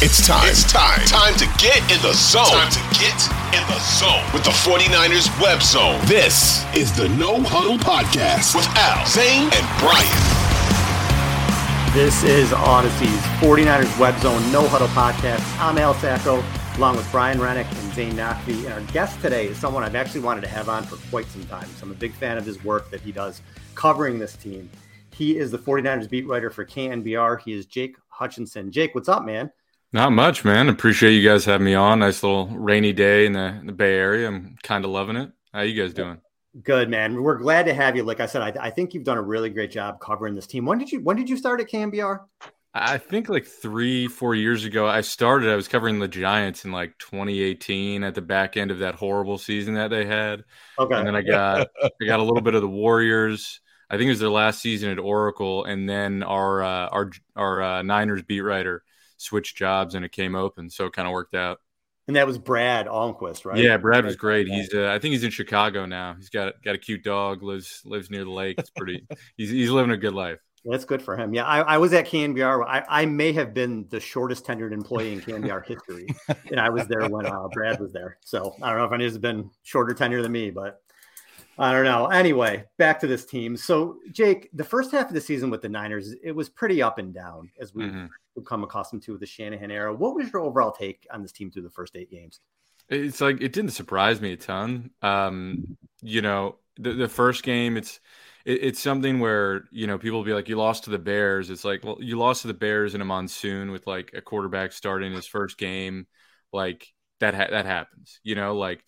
It's time. It's time. Time to get in the zone. Time to get in the zone with the 49ers web zone. This is the No Huddle Podcast with Al, Zane, and Brian. This is Odyssey's 49ers Web Zone No Huddle Podcast. I'm Al Sacco, along with Brian Rennick and Zane Nachby. And our guest today is someone I've actually wanted to have on for quite some time. So I'm a big fan of his work that he does covering this team. He is the 49ers beat writer for KNBR. He is Jake Hutchinson. Jake, what's up, man? Not much, man. Appreciate you guys having me on. Nice little rainy day in the, in the Bay Area. I'm kind of loving it. How you guys doing? Good man. We're glad to have you. Like I said, I, I, think you've done a really great job covering this team. When did you When did you start at KNBR? I think like three, four years ago. I started. I was covering the Giants in like 2018 at the back end of that horrible season that they had. Okay. And then I got I got a little bit of the Warriors. I think it was their last season at Oracle, and then our uh, our our uh, Niners beat writer switched jobs, and it came open, so it kind of worked out. And that was Brad Almquist, right? Yeah, Brad was great. He's uh, I think he's in Chicago now. He's got got a cute dog, lives lives near the lake. It's pretty. he's he's living a good life. That's good for him. Yeah, I, I was at KNBR. I, I may have been the shortest tenured employee in KNBR history, and I was there when uh, Brad was there. So I don't know if any has been shorter tenure than me, but I don't know. Anyway, back to this team. So Jake, the first half of the season with the Niners, it was pretty up and down as we mm-hmm become accustomed to with the Shanahan era. What was your overall take on this team through the first eight games? It's like it didn't surprise me a ton. Um, you know, the, the first game, it's it, it's something where you know people will be like, "You lost to the Bears." It's like, well, you lost to the Bears in a monsoon with like a quarterback starting his first game, like that. Ha- that happens. You know, like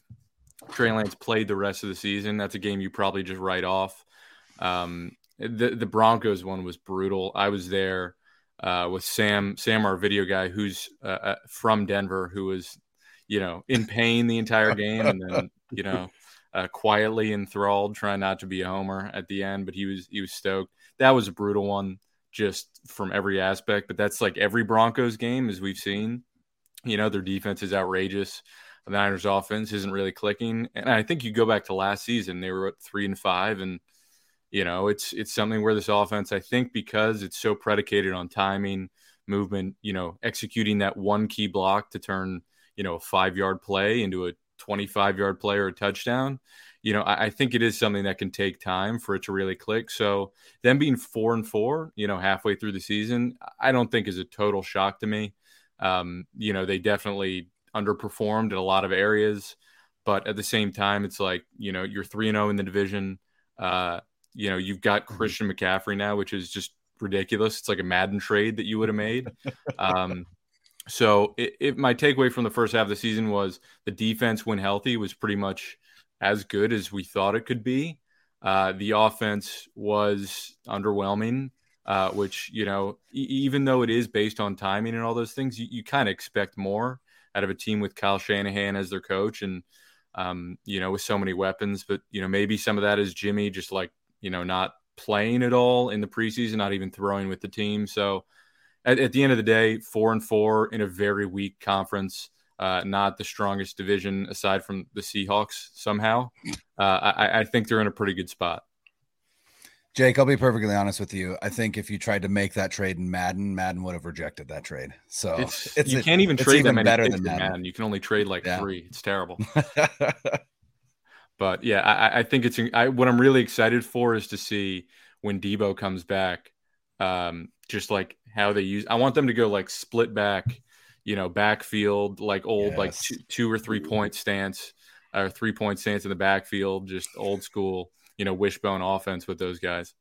Trey Lance played the rest of the season. That's a game you probably just write off. Um, the the Broncos one was brutal. I was there uh, with Sam, Sam, our video guy, who's uh, uh, from Denver, who was, you know, in pain the entire game, and then you know, uh, quietly enthralled, trying not to be a homer at the end, but he was he was stoked. That was a brutal one, just from every aspect. But that's like every Broncos game, as we've seen. You know, their defense is outrageous. The Niners' offense isn't really clicking, and I think you go back to last season; they were at three and five, and you know, it's it's something where this offense, I think, because it's so predicated on timing, movement, you know, executing that one key block to turn, you know, a five yard play into a 25 yard play or a touchdown. You know, I, I, think it is something that can take time for it to really click. So, them being four and four, you know, halfway through the season, I don't think is a total shock to me. Um, you know, they definitely underperformed in a lot of areas, but at the same time, it's like, you know, you're 3 0 in the division. Uh, you know, you've got mm-hmm. Christian McCaffrey now, which is just ridiculous. It's like a Madden trade that you would have made. Um, so it, it, my takeaway from the first half of the season was the defense, when healthy, was pretty much as good as we thought it could be. Uh, the offense was underwhelming. uh, which you know, e- even though it is based on timing and all those things, you, you kind of expect more out of a team with Kyle Shanahan as their coach and um, you know with so many weapons. But you know, maybe some of that is Jimmy just like you know not playing at all in the preseason, not even throwing with the team. So at, at the end of the day, four and four in a very weak conference. Uh, not the strongest division aside from the Seahawks somehow. Uh, I, I think they're in a pretty good spot. Jake, I'll be perfectly honest with you. I think if you tried to make that trade in Madden, Madden would have rejected that trade. So it's, it's you can't even trade them better than Madden. Madden. You can only trade like yeah. three. It's terrible. but yeah, I, I think it's I, what I'm really excited for is to see when Deebo comes back, um, just like how they use. I want them to go like split back, you know, backfield like old yes. like two, two or three point stance or three point stance in the backfield, just old school you know wishbone offense with those guys.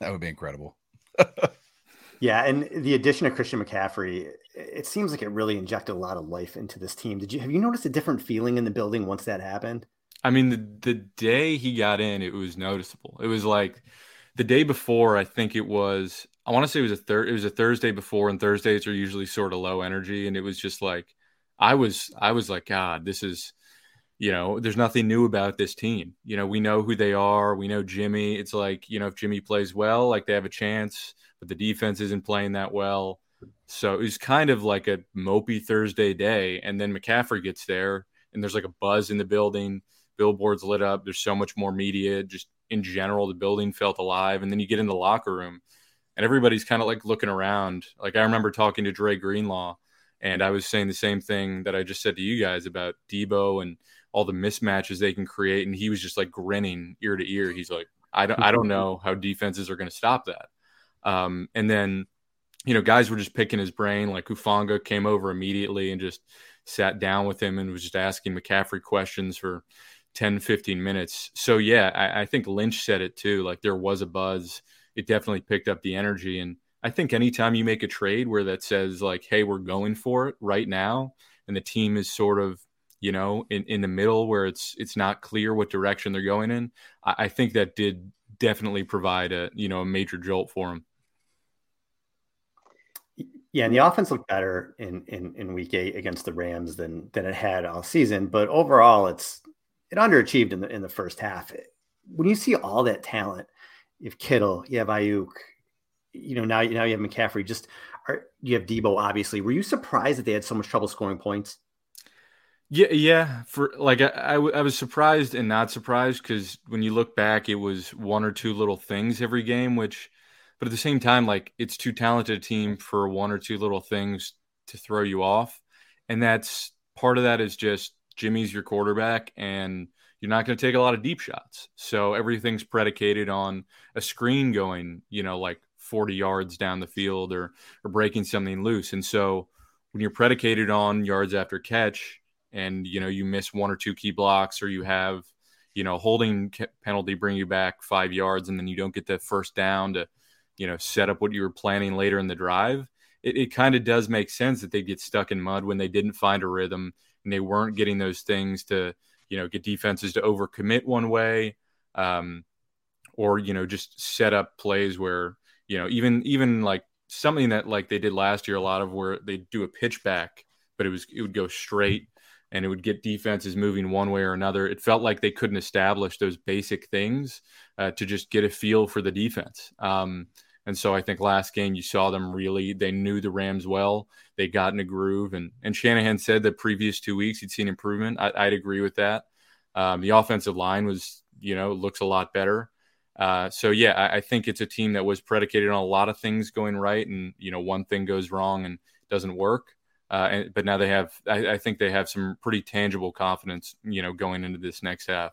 That would be incredible. yeah, and the addition of Christian McCaffrey, it seems like it really injected a lot of life into this team. Did you have you noticed a different feeling in the building once that happened? I mean, the the day he got in, it was noticeable. It was like the day before. I think it was. I want to say it was a third. It was a Thursday before, and Thursdays are usually sort of low energy, and it was just like I was. I was like, God, this is you know, there's nothing new about this team. You know, we know who they are. We know Jimmy. It's like, you know, if Jimmy plays well, like they have a chance, but the defense isn't playing that well. So it was kind of like a mopey Thursday day. And then McCaffrey gets there and there's like a buzz in the building. Billboards lit up. There's so much more media. Just in general, the building felt alive. And then you get in the locker room and everybody's kind of like looking around. Like I remember talking to Dre Greenlaw and I was saying the same thing that I just said to you guys about Deebo and all the mismatches they can create. And he was just like grinning ear to ear. He's like, I don't, I don't know how defenses are going to stop that. Um, and then, you know, guys were just picking his brain. Like Hufanga came over immediately and just sat down with him and was just asking McCaffrey questions for 10, 15 minutes. So, yeah, I, I think Lynch said it too. Like there was a buzz. It definitely picked up the energy. And I think anytime you make a trade where that says, like, hey, we're going for it right now, and the team is sort of you know, in, in the middle where it's it's not clear what direction they're going in. I, I think that did definitely provide a you know a major jolt for him. Yeah, and the offense looked better in, in in week eight against the Rams than than it had all season. But overall, it's it underachieved in the in the first half. When you see all that talent, you have Kittle, you have Aiyuk, you know now you now you have McCaffrey. Just are, you have Deebo. Obviously, were you surprised that they had so much trouble scoring points? Yeah, yeah. For like, I, I, I was surprised and not surprised because when you look back, it was one or two little things every game. Which, but at the same time, like it's too talented a team for one or two little things to throw you off, and that's part of that is just Jimmy's your quarterback, and you're not going to take a lot of deep shots. So everything's predicated on a screen going, you know, like 40 yards down the field or or breaking something loose, and so when you're predicated on yards after catch and you know you miss one or two key blocks or you have you know holding penalty bring you back five yards and then you don't get the first down to you know set up what you were planning later in the drive it, it kind of does make sense that they get stuck in mud when they didn't find a rhythm and they weren't getting those things to you know get defenses to overcommit one way um, or you know just set up plays where you know even even like something that like they did last year a lot of where they do a pitch back but it was it would go straight and it would get defenses moving one way or another. It felt like they couldn't establish those basic things uh, to just get a feel for the defense. Um, and so I think last game you saw them really, they knew the Rams well. They got in a groove. And, and Shanahan said the previous two weeks he'd seen improvement. I, would agree with that. Um, the offensive line was, you know, looks a lot better. Uh, so yeah, I, I, think it's a team that was predicated on a lot of things going right, and you know, one thing goes wrong and doesn't work. Uh, and, but now they have, I, I, think they have some pretty tangible confidence, you know, going into this next half.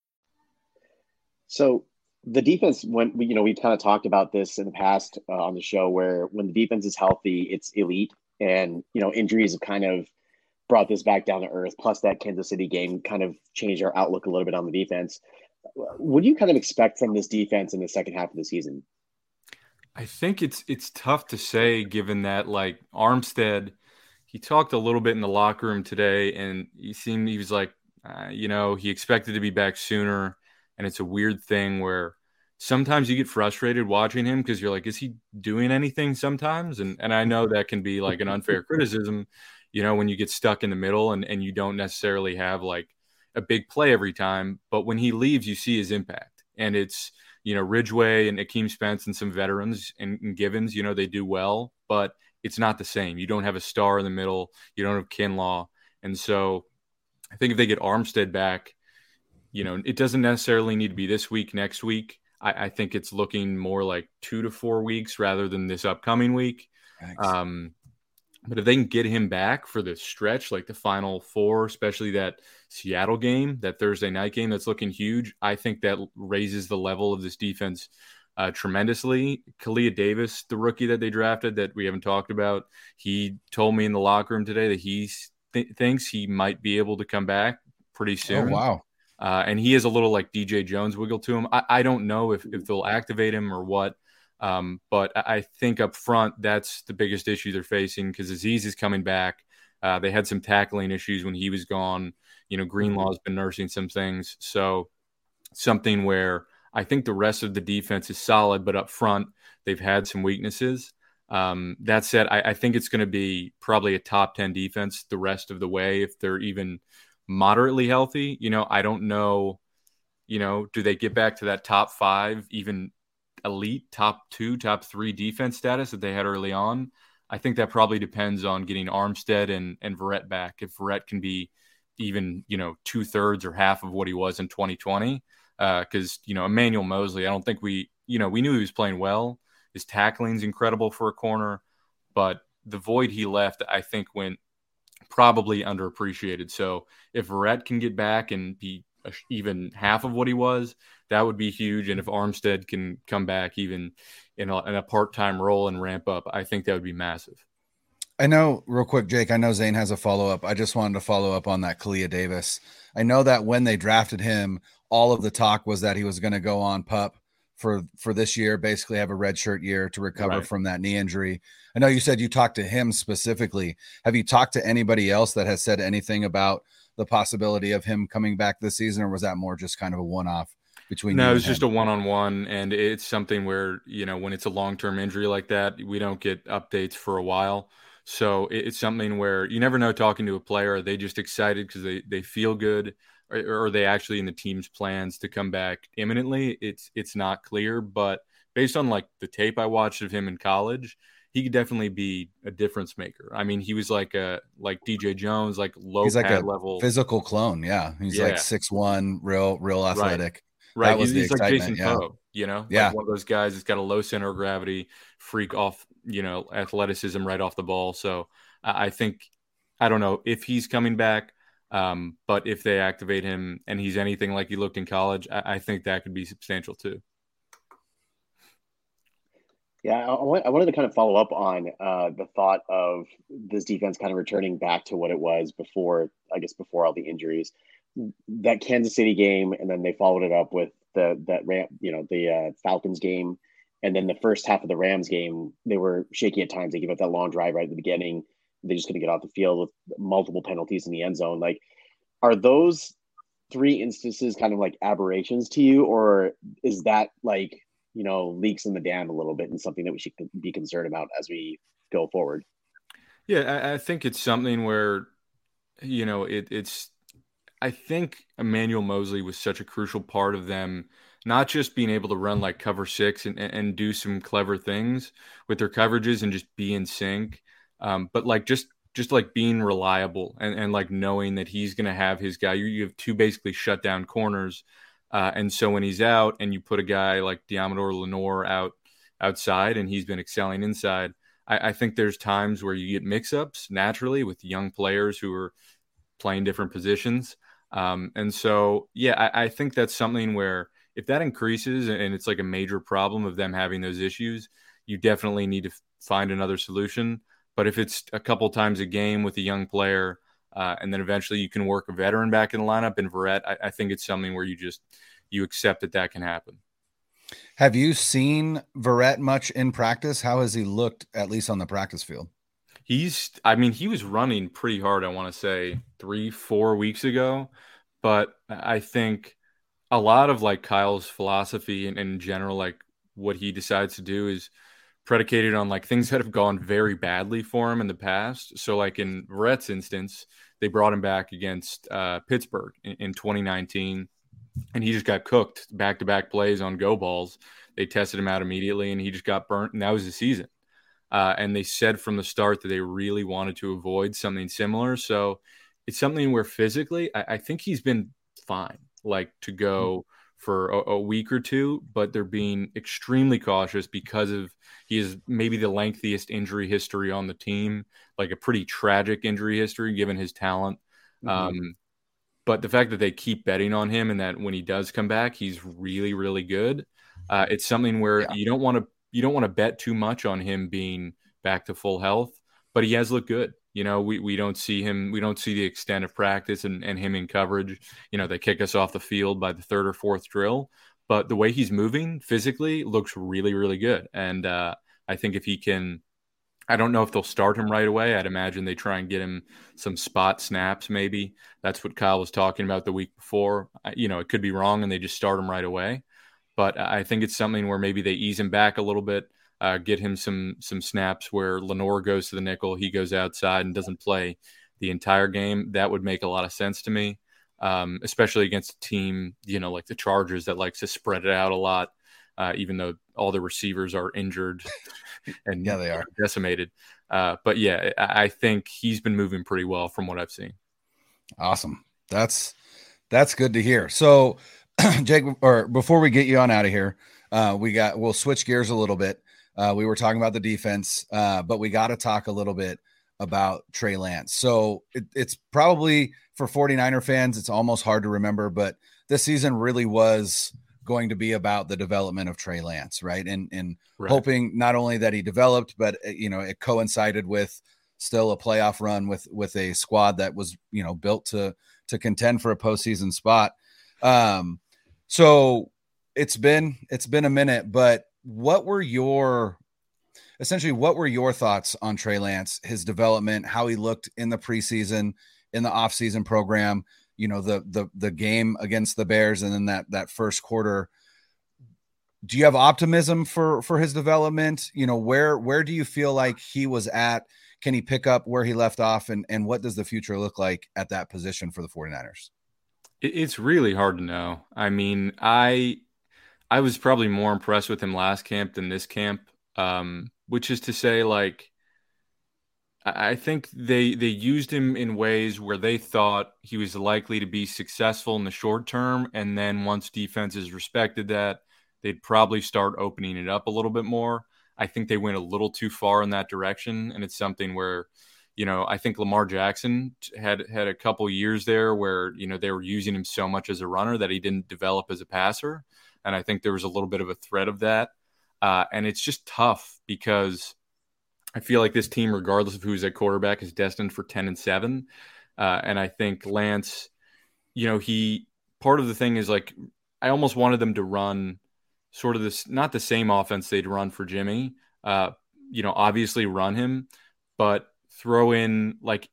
So the defense when you know we've kind of talked about this in the past uh, on the show where when the defense is healthy it's elite. And you know injuries have kind of brought this back down to earth. Plus that kansas city game kind of changed our outlook a little bit on the defense. What do you kind of expect from this defense in the second half of the season? I think it's it's tough to say given that like armstead he talked a little bit in the locker room today and he seemed he was like uh, you know he expected to be back sooner and it's a weird thing where sometimes you get frustrated watching him because you're like, is he doing anything sometimes? And and I know that can be like an unfair criticism, you know, when you get stuck in the middle and, and you don't necessarily have like a big play every time. But when he leaves, you see his impact. And it's, you know, Ridgeway and Akeem Spence and some veterans and, and Givens, you know, they do well, but it's not the same. You don't have a star in the middle. You don't have Kinlaw. And so I think if they get Armstead back, you know, it doesn't necessarily need to be this week, next week. I, I think it's looking more like two to four weeks rather than this upcoming week. Um, but if they can get him back for the stretch, like the final four, especially that Seattle game, that Thursday night game that's looking huge, I think that raises the level of this defense uh, tremendously. Kalia Davis, the rookie that they drafted that we haven't talked about, he told me in the locker room today that he th- thinks he might be able to come back pretty oh, soon. Oh, wow. Uh, and he is a little like DJ Jones wiggle to him. I, I don't know if, if they'll activate him or what. Um, but I think up front, that's the biggest issue they're facing because Azeez is coming back. Uh, they had some tackling issues when he was gone. You know, Greenlaw's been nursing some things. So something where I think the rest of the defense is solid, but up front, they've had some weaknesses. Um, that said, I, I think it's going to be probably a top 10 defense the rest of the way if they're even – moderately healthy. You know, I don't know, you know, do they get back to that top five, even elite top two, top three defense status that they had early on? I think that probably depends on getting Armstead and, and Verrett back. If Verrett can be even, you know, two thirds or half of what he was in 2020. Because, uh, you know, Emmanuel Moseley, I don't think we, you know, we knew he was playing well. His tackling's incredible for a corner, but the void he left, I think, went probably underappreciated. So if Verrett can get back and be even half of what he was, that would be huge. And if Armstead can come back even in a, in a part time role and ramp up, I think that would be massive. I know, real quick, Jake. I know Zane has a follow up. I just wanted to follow up on that Kalia Davis. I know that when they drafted him, all of the talk was that he was going to go on pup for for this year, basically have a red shirt year to recover right. from that knee injury. I know you said you talked to him specifically. Have you talked to anybody else that has said anything about the possibility of him coming back this season, or was that more just kind of a one off between? No, it was just a one on one, and it's something where you know when it's a long term injury like that, we don't get updates for a while. So it's something where you never know. Talking to a player, are they just excited because they they feel good? Or are they actually in the team's plans to come back imminently? It's it's not clear, but based on like the tape I watched of him in college, he could definitely be a difference maker. I mean, he was like a like DJ Jones, like low he's like a level physical clone. Yeah, he's yeah. like six one, real real athletic. Right, right. he's, he's like Jason yeah. Poe. You know, yeah, like one of those guys that's got a low center of gravity, freak off, you know, athleticism right off the ball. So I think I don't know if he's coming back. Um, but if they activate him and he's anything like he looked in college, I, I think that could be substantial too. Yeah, I, I wanted to kind of follow up on uh, the thought of this defense kind of returning back to what it was before, I guess, before all the injuries. That Kansas City game, and then they followed it up with the that Ram, you know, the uh, Falcons game, and then the first half of the Rams game. They were shaky at times. They gave up that long drive right at the beginning. They just couldn't get off the field with multiple penalties in the end zone. Like, are those three instances kind of like aberrations to you, or is that like you know leaks in the dam a little bit and something that we should be concerned about as we go forward yeah i, I think it's something where you know it, it's i think emmanuel moseley was such a crucial part of them not just being able to run like cover six and, and do some clever things with their coverages and just be in sync um, but like just just like being reliable and, and like knowing that he's going to have his guy you, you have two basically shut down corners uh, and so when he's out and you put a guy like Deommodore Lenoir out outside and he's been excelling inside, I, I think there's times where you get mix ups naturally with young players who are playing different positions. Um, and so, yeah, I, I, think that's something where if that increases and it's like a major problem of them having those issues, you definitely need to find another solution. But if it's a couple times a game with a young player, uh, and then eventually you can work a veteran back in the lineup in Verrett, I, I think it's something where you just you accept that that can happen. Have you seen Verrett much in practice? How has he looked, at least on the practice field? He's, I mean, he was running pretty hard, I want to say three, four weeks ago. But I think a lot of like Kyle's philosophy and in general, like what he decides to do is predicated on like things that have gone very badly for him in the past. So, like in Verrett's instance, they brought him back against uh, Pittsburgh in, in 2019 and he just got cooked back to back plays on go balls. They tested him out immediately, and he just got burnt, and that was the season. Uh, and they said from the start that they really wanted to avoid something similar. So it's something where physically, I, I think he's been fine, like to go mm-hmm. For a, a, week or two, but they're being extremely cautious because of he is maybe the lengthiest injury history on the team, like a pretty tragic injury history given his talent. Mm-hmm. Um, but the fact that they keep betting on him and that when he does come back, he's really, really good. Uh, it's something where yeah. you don't want to you don't want to bet too much on him being back to full health, but he has looked good. You know, we, we don't see him, we don't see the extent of practice and, and him in coverage. You know, they kick us off the field by the third or fourth drill, but the way he's moving physically looks really, really good. And uh, I think if he can I don't know if they'll start him right away. I'd imagine they try and get him some spot snaps, maybe. That's what Kyle was talking about the week before. You know, it could be wrong and they just start him right away. But I think it's something where maybe they ease him back a little bit, uh, get him some some snaps where Lenoir goes to the nickel, he goes outside and doesn't play the entire game. That would make a lot of sense to me, um, especially against a team, you know, like the Chargers that likes to spread it out a lot uh, even though all the receivers are injured and yeah, they are decimated. Uh, but yeah, I think he's been moving pretty well from what I've seen. Awesome. That's that's good to hear. So, Jake, or before we get you on out of here, uh, we got we'll switch gears a little bit. Uh, we were talking about the defense, uh, but we got to talk a little bit about Trey Lance. So it, it's probably for 49er fans, it's almost hard to remember, but this season really was going to be about the development of Trey Lance, right? And and right. hoping not only that he developed, but uh, you know it coincided with still a playoff run with with a squad that was you know built to to contend for a postseason spot. Um, so it's been it's been a minute, but what were your essentially what were your thoughts on Trey Lance, his development, how he looked in the preseason, in the offseason program? you know the the the game against the Bears and then that that first quarter. Do you have optimism for for his development? You know, where where do you feel like he was at? Can he pick up where he left off and and what does the future look like at that position for the 49ers? It's really hard to know. I mean, I I was probably more impressed with him last camp than this camp. Um, which is to say, like, I think they they used him in ways where they thought he was likely to be successful in the short term, and then once defenses respected that, they'd probably start opening it up a little bit more. I think they went a little too far in that direction, and it's something where, you know, I think Lamar Jackson had had a couple years there where you know they were using him so much as a runner that he didn't develop as a passer, and I think there was a little bit of a threat of that, uh, and it's just tough because I feel like this team, regardless of who's at quarterback, is destined for 10 and 7. Uh, and I think Lance, you know, he part of the thing is like, I almost wanted them to run sort of this, not the same offense they'd run for Jimmy. Uh, you know, obviously run him, but throw in like,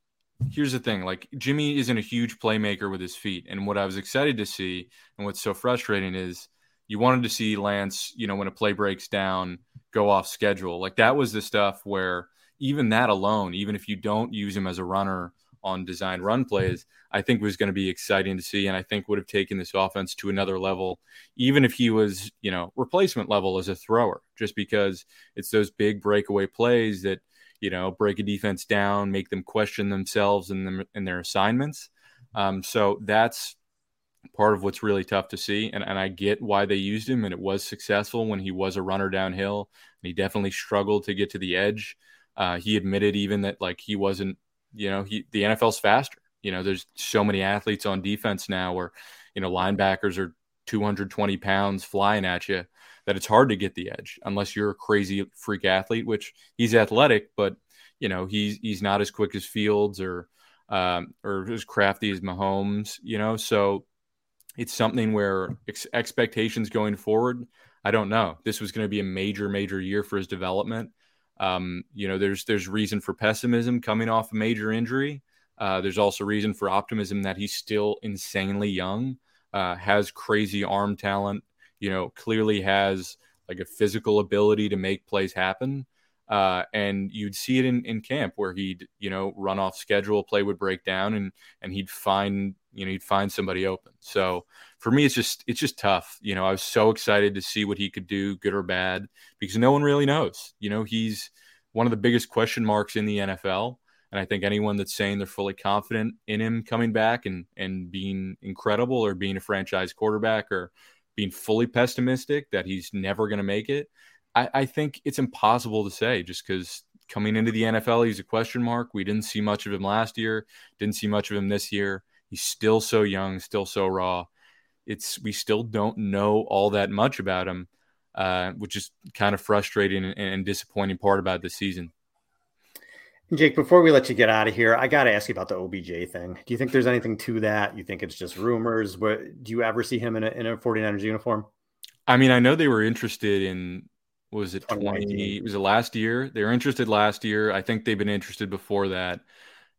here's the thing like, Jimmy isn't a huge playmaker with his feet. And what I was excited to see and what's so frustrating is you wanted to see Lance, you know, when a play breaks down, go off schedule. Like that was the stuff where even that alone, even if you don't use him as a runner on design run plays, I think was going to be exciting to see. And I think would have taken this offense to another level, even if he was, you know, replacement level as a thrower, just because it's those big breakaway plays that, you know, break a defense down, make them question themselves and them and their assignments. Um, so that's part of what's really tough to see. And, and I get why they used him, and it was successful when he was a runner downhill. And he definitely struggled to get to the edge. Uh, he admitted even that like he wasn't, you know, he the NFL's faster. You know, there's so many athletes on defense now where, you know, linebackers are 220 pounds flying at you that it's hard to get the edge unless you're a crazy freak athlete, which he's athletic, but you know, he's he's not as quick as Fields or um, or as crafty as Mahomes, you know. So it's something where ex- expectations going forward, I don't know. This was going to be a major, major year for his development. Um, you know, there's there's reason for pessimism coming off a major injury. Uh, there's also reason for optimism that he's still insanely young, uh, has crazy arm talent. You know, clearly has like a physical ability to make plays happen. Uh, and you'd see it in, in camp where he'd you know run off schedule, play would break down, and and he'd find you know he'd find somebody open. So for me, it's just it's just tough. You know, I was so excited to see what he could do, good or bad, because no one really knows. You know, he's one of the biggest question marks in the NFL. And I think anyone that's saying they're fully confident in him coming back and and being incredible or being a franchise quarterback or being fully pessimistic that he's never going to make it, I, I think it's impossible to say just because coming into the NFL, he's a question mark. We didn't see much of him last year, didn't see much of him this year. He's still so young, still so raw. It's we still don't know all that much about him, uh, which is kind of frustrating and, and disappointing part about the season. Jake, before we let you get out of here, I got to ask you about the OBJ thing. Do you think there's anything to that? You think it's just rumors? What, do you ever see him in a, in a 49ers uniform? I mean, I know they were interested in was it 20 was it last year? They were interested last year. I think they've been interested before that.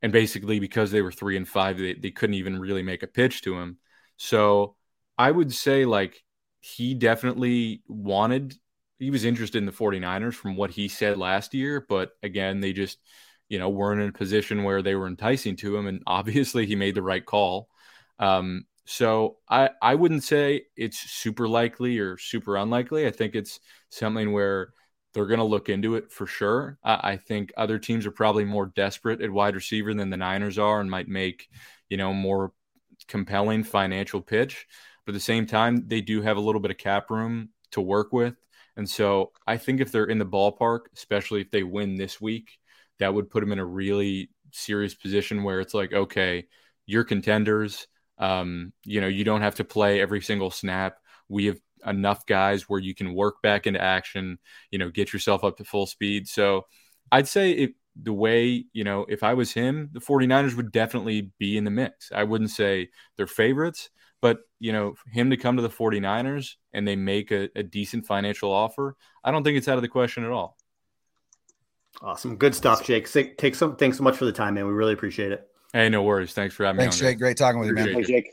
And basically because they were three and five they, they couldn't even really make a pitch to him. So i would say like he definitely wanted he was interested in the 49ers from what he said last year. But again they just you know weren't in a position where they were enticing to him. And obviously he made the right call. Um, so I I wouldn't say it's super likely or super unlikely. I think it's something where they're going to look into it for sure. I, I, think other teams are probably more desperate at wide receiver than the Niners are and might make you know more compelling financial pitch. But at the same time, they do have a little bit of cap room to work with. And so I think if they're in the ballpark, especially if they win this week, that would put them in a really serious position where it's like, okay, you're contenders um, you know, you don't have to play every single snap. We have enough guys where you can work back into action, you know, get yourself up to full speed. So I'd say if the way, you know, if I was him, the 49ers would definitely be in the mix. I wouldn't say they're favorites, but, you know, him to come to the 49ers and they make a, a decent financial offer, I don't think it's out of the question at all. Awesome. Good stuff, Jake. Take some, thanks so much for the time, man. We really appreciate it. Hey, no worries. Thanks for having Thanks, me. Thanks, Jake. Great talking with you, man. Hey, Jake.